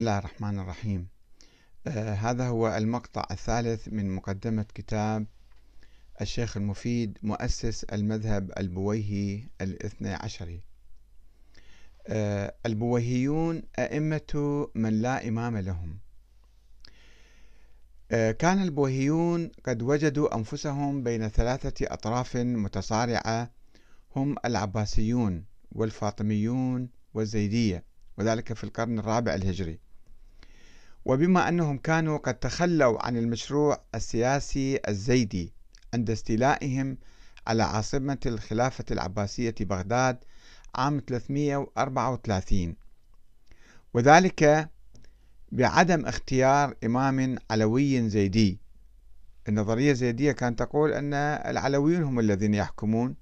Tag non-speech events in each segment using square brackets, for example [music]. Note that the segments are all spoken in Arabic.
الله الرحمن الرحيم. آه هذا هو المقطع الثالث من مقدمة كتاب الشيخ المفيد مؤسس المذهب البويهي الاثنى عشري. آه البويهيون أئمة من لا إمام لهم. آه كان البويهيون قد وجدوا أنفسهم بين ثلاثة أطراف متصارعة هم العباسيون والفاطميون والزيدية وذلك في القرن الرابع الهجري. وبما أنهم كانوا قد تخلوا عن المشروع السياسي الزيدي عند استيلائهم على عاصمة الخلافة العباسية بغداد عام 334 وذلك بعدم اختيار إمام علوي زيدي. النظرية الزيدية كانت تقول أن العلويون هم الذين يحكمون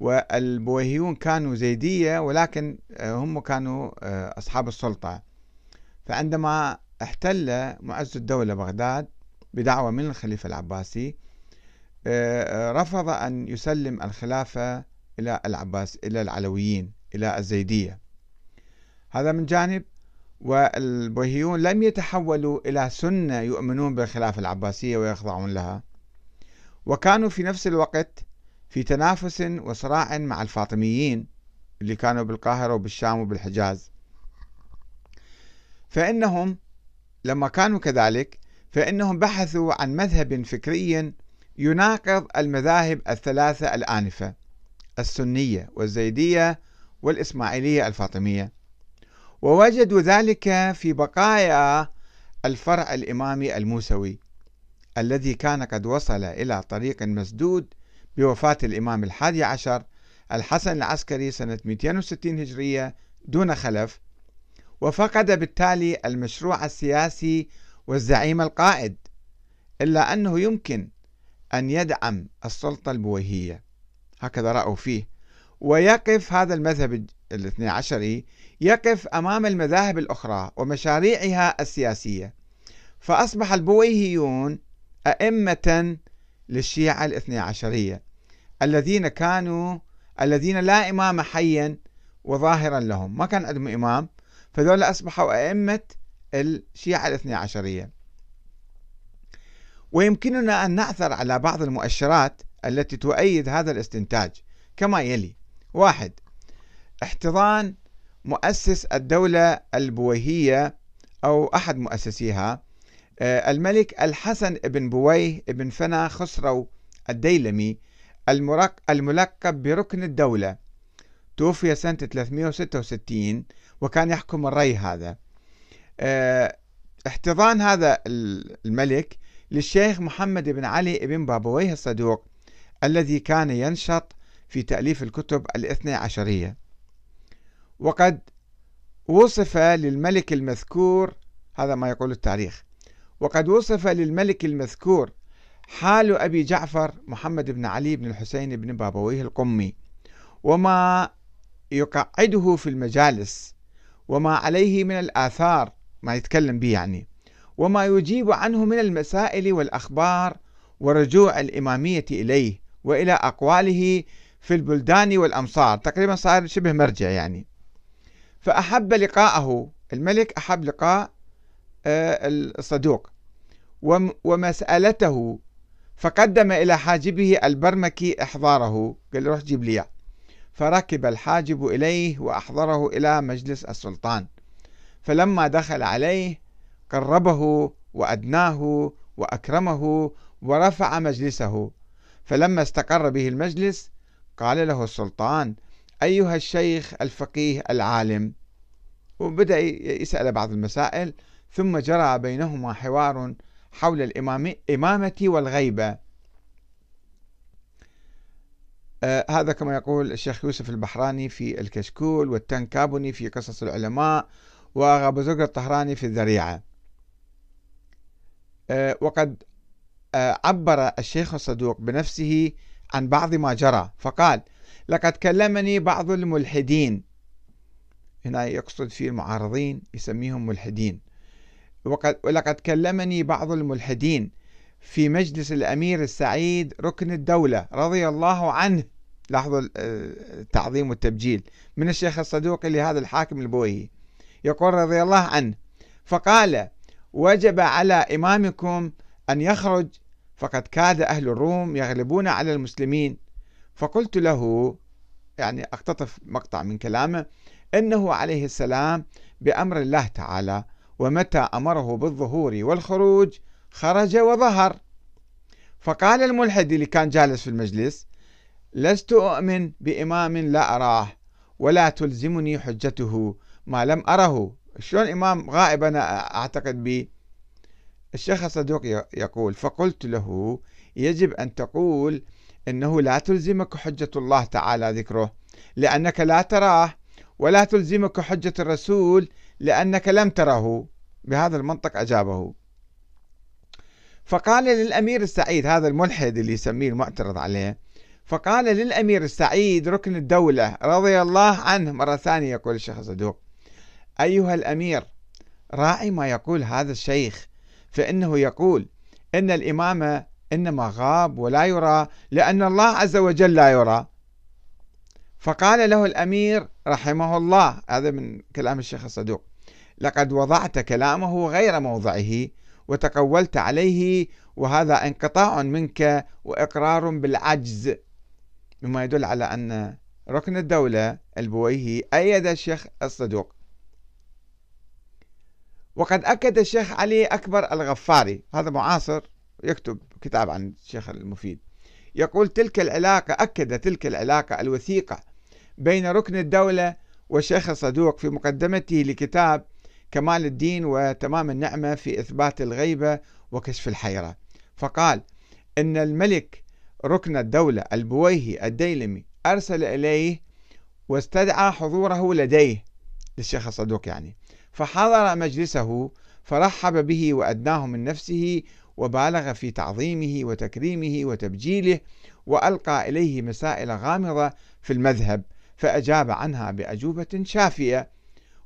والبويهيون كانوا زيدية ولكن هم كانوا أصحاب السلطة. فعندما احتل معز الدولة بغداد بدعوة من الخليفة العباسي آه، آه، رفض أن يسلم الخلافة إلى العباس إلى العلويين إلى الزيدية. هذا من جانب. والبويهيون لم يتحولوا إلى سنة يؤمنون بالخلافة العباسية ويخضعون لها. وكانوا في نفس الوقت في تنافس وصراع مع الفاطميين اللي كانوا بالقاهرة وبالشام وبالحجاز. فإنهم لما كانوا كذلك فإنهم بحثوا عن مذهب فكري يناقض المذاهب الثلاثة الآنفة السنية والزيدية والإسماعيلية الفاطمية. ووجدوا ذلك في بقايا الفرع الإمامي الموسوي الذي كان قد وصل إلى طريق مسدود بوفاة الإمام الحادي عشر الحسن العسكري سنة 260 هجرية دون خلف وفقد بالتالي المشروع السياسي والزعيم القائد إلا أنه يمكن أن يدعم السلطة البويهية. هكذا رأوا فيه. ويقف هذا المذهب الاثني عشري يقف أمام المذاهب الأخرى ومشاريعها السياسية. فأصبح البويهيون أئمة للشيعة الاثني عشرية الذين كانوا الذين لا إمام حيا وظاهرا لهم. ما كان عندهم إمام فذول أصبحوا أئمة الشيعة الاثنى عشرية ويمكننا أن نعثر على بعض المؤشرات التي تؤيد هذا الاستنتاج. كما يلي واحد احتضان مؤسس الدولة البويهية أو أحد مؤسسيها آه، الملك الحسن بن بويه بن فنا خسرو الديلمي الملقب بركن الدولة. توفي سنة 366 وكان يحكم الري هذا. آه، احتضان هذا الملك للشيخ محمد بن علي بن بابويه الصدوق الذي كان ينشط في تأليف الكتب الاثنى عشرية. وقد وصف للملك المذكور هذا ما يقول التاريخ. وقد وصف للملك المذكور حال أبي جعفر محمد بن علي بن الحسين بن بابويه القمي وما يقعده في المجالس وما عليه من الآثار ما يتكلم به يعني وما يجيب عنه من المسائل والأخبار ورجوع الإمامية إليه وإلى أقواله في البلدان والأمصار تقريبا صار شبه مرجع يعني. فأحب لقاءه الملك أحب لقاء آه، الصدوق ومسألته فقدم إلى حاجبه البرمكي إحضاره قال روح جيب لي فركب الحاجب إليه وأحضره إلى مجلس السلطان. فلما دخل عليه قربه وأدناه وأكرمه ورفع مجلسه. فلما استقر به المجلس قال له السلطان أيها الشيخ الفقيه العالم. وبدأ يسأل بعض المسائل ثم جرى بينهما حوار حول الإمامة والغيبة. هذا كما يقول الشيخ يوسف البحراني في الكشكول والتنكابني في قصص العلماء زرق الطهراني في الذريعة. آه وقد آه عبر الشيخ الصدوق بنفسه عن بعض ما جرى فقال لقد كلمني بعض الملحدين. هنا يقصد في المعارضين يسميهم ملحدين. وقد ولقد كلمني بعض الملحدين. في مجلس الأمير السعيد ركن الدولة رضي الله عنه. لاحظوا التعظيم والتبجيل من الشيخ الصدوقي لهذا الحاكم البويهي. يقول رضي الله عنه فقال وجب على إمامكم أن يخرج فقد كاد أهل الروم يغلبون على المسلمين. فقلت له يعني أقتطف مقطع من كلامه إنه عليه السلام بأمر الله تعالى ومتى أمره بالظهور والخروج خرج وظهر. فقال الملحد اللي كان جالس في المجلس لست أؤمن بإمام لا أراه ولا تلزمني حجته ما لم أره. شلون إمام غائب أنا أعتقد به الشيخ الصدوق يقول فقلت له يجب أن تقول أنه لا تلزمك حجة الله تعالى ذكره لأنك لا تراه ولا تلزمك حجة الرسول لأنك لم تره. بهذا المنطق أجابه. فقال للأمير السعيد هذا الملحد اللي يسميه المعترض عليه فقال للأمير السعيد ركن الدولة رضي الله عنه مرة ثانية يقول الشيخ صدوق أيها الأمير راعي ما يقول هذا الشيخ فإنه يقول إن الإمام إنما غاب ولا يرى لأن الله عز وجل لا يرى. فقال له الأمير رحمه الله هذا من كلام الشيخ الصدوق لقد وضعت كلامه غير موضعه وتقولت عليه وهذا انقطاع منك وإقرار بالعجز. مما يدل على أن ركن الدولة البويهي أيد الشيخ الصدوق. وقد أكد الشيخ علي أكبر الغفاري هذا معاصر يكتب كتاب عن الشيخ المفيد. يقول تلك العلاقة أكد تلك العلاقة الوثيقة بين ركن الدولة والشيخ الصدوق في مقدمته لكتاب كمال الدين وتمام النعمة في إثبات الغيبة وكشف الحيرة. فقال إن الملك ركن الدولة البويهي الديلمي أرسل إليه واستدعى حضوره لديه للشيخ الصدوق يعني. فحضر مجلسه فرحب به وأدناه من نفسه وبالغ في تعظيمه وتكريمه وتبجيله وألقى إليه مسائل غامضة في المذهب فأجاب عنها بأجوبة شافية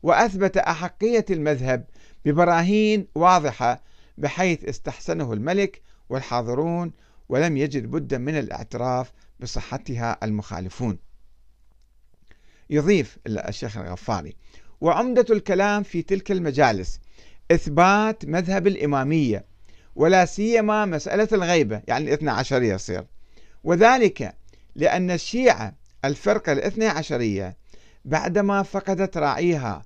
وأثبت أحقية المذهب ببراهين واضحة بحيث استحسنه الملك والحاضرون ولم يجد بدا من الاعتراف بصحتها المخالفون. يضيف الشيخ الغفاري وعمدة الكلام في تلك المجالس إثبات مذهب الإمامية ولا سيما مسألة الغيبة يعني الاثنى عشرية يصير. وذلك لأن الشيعة الفرقة الاثنى عشرية بعدما فقدت راعيها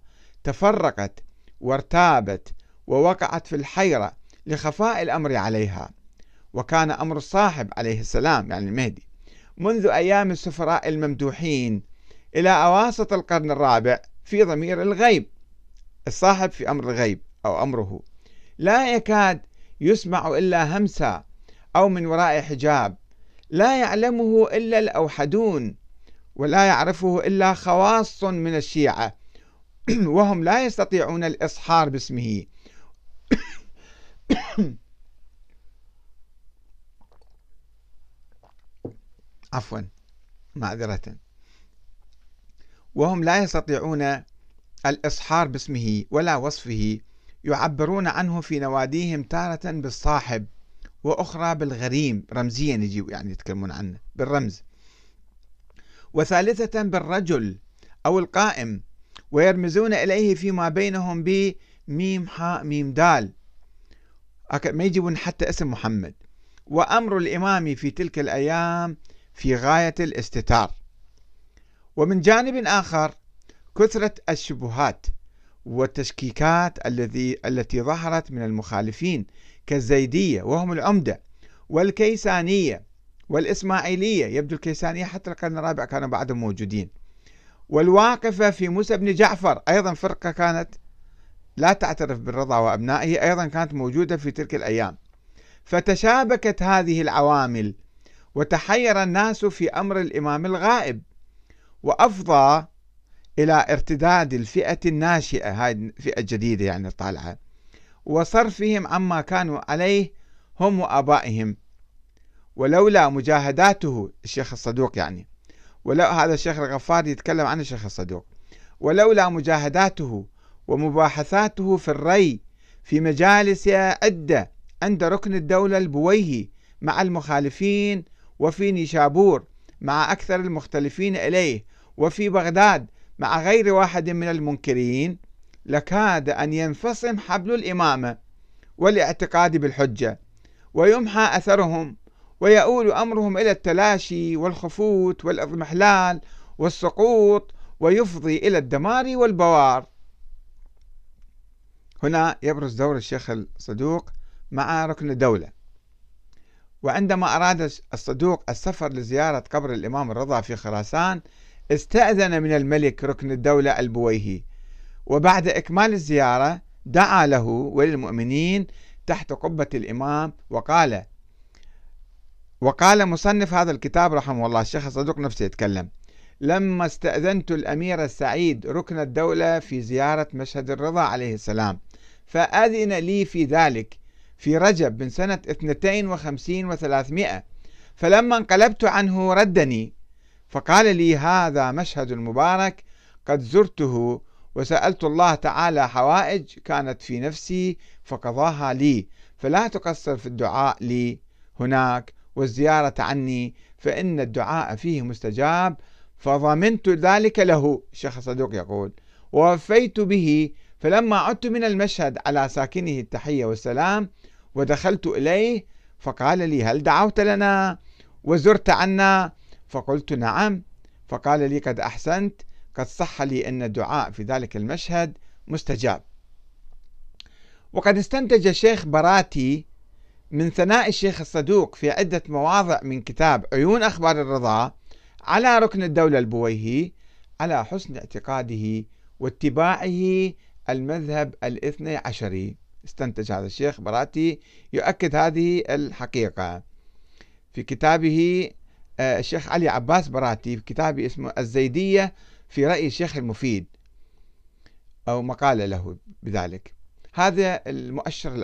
تفرقت وارتابت ووقعت في الحيرة لخفاء الأمر عليها. وكان أمر الصاحب عليه السلام يعني المهدي منذ أيام السفراء الممدوحين إلى أواسط القرن الرابع في ضمير الغيب. الصاحب في أمر الغيب أو أمره لا يكاد يسمع إلا همسا أو من وراء حجاب لا يعلمه إلا الأوحدون ولا يعرفه إلا خواص من الشيعة [coughs] وهم لا يستطيعون الإصحار باسمه. [coughs] عفوا معذرة. وهم لا يستطيعون الإصحار باسمه ولا وصفه يعبرون عنه في نواديهم تارة بالصاحب وأخرى بالغريم. رمزيا يجيب يعني يتكلمون عنه بالرمز. وثالثة بالرجل أو القائم. ويرمزون إليه فيما بينهم بميم حاء ميم دال. ما يجيبون حتى اسم محمد. وأمر الإمام في تلك الأيام في غاية الاستتار. ومن جانب آخر كثرة الشبهات والتشكيكات الذي التي ظهرت من المخالفين كالزيدية وهم العمدة والكيسانية والإسماعيلية. يبدو الكيسانية حتى القرن الرابع كانوا بعدهم موجودين. والواقفة في موسى بن جعفر أيضا فرقة كانت لا تعترف بالرضا وأبنائه أيضا كانت موجودة في تلك الأيام. فتشابكت هذه العوامل وتحير الناس في أمر الإمام الغائب وأفضى إلى ارتداد الفئة الناشئة هاي الفئة الجديدة يعني الطالعة وصرفهم عما كانوا عليه هم وآبائهم ولولا مجاهداته الشيخ الصدوق يعني. ولا هذا الشيخ الغفار يتكلم عن الشيخ الصدوق. ولولا مجاهداته ومباحثاته في الري في مجالس عدة عند ركن الدولة البويهي مع المخالفين وفي نيشابور مع أكثر المختلفين إليه وفي بغداد مع غير واحد من المنكرين لكاد أن ينفصم حبل الإمامة والاعتقاد بالحجة ويمحى أثرهم ويؤول أمرهم إلى التلاشي والخفوت والإضمحلال والسقوط ويفضي إلى الدمار والبوار. هنا يبرز دور الشيخ الصدوق مع ركن الدولة. وعندما أراد الصدوق السفر لزيارة قبر الإمام الرضا في خراسان استأذن من الملك ركن الدولة البويهي. وبعد إكمال الزيارة دعا له وللمؤمنين تحت قبة الإمام وقال وقال مصنف هذا الكتاب رحمه الله الشيخ الصدوق نفسه يتكلم لما استأذنت الأمير السعيد ركن الدولة في زيارة مشهد الرضا عليه السلام فأذن لي في ذلك في رجب من سنة 52 و300 فلما انقلبت عنه ردني فقال لي هذا مشهد مبارك قد زرته وسألت الله تعالى حوائج كانت في نفسي فقضاها لي فلا تقصر في الدعاء لي هناك. والزيارة عني فإن الدعاء فيه مستجاب فضمنت ذلك له الشيخ صدوق يقول. ووفيت به فلما عدت من المشهد على ساكنه التحية والسلام ودخلت إليه فقال لي هل دعوت لنا؟ وزرت عنا؟ فقلت نعم. فقال لي قد أحسنت قد صح لي أن الدعاء في ذلك المشهد مستجاب. وقد استنتج الشيخ براتي من ثناء الشيخ الصدوق في عدة مواضع من كتاب عيون أخبار الرضا على ركن الدولة البويهي على حسن اعتقاده واتباعه المذهب الاثني عشري. استنتج هذا الشيخ براتي يؤكد هذه الحقيقة. في كتابه آه، الشيخ علي عباس براتي في كتابه اسمه الزيدية في رأي الشيخ المفيد أو مقالة له بذلك. هذا المؤشر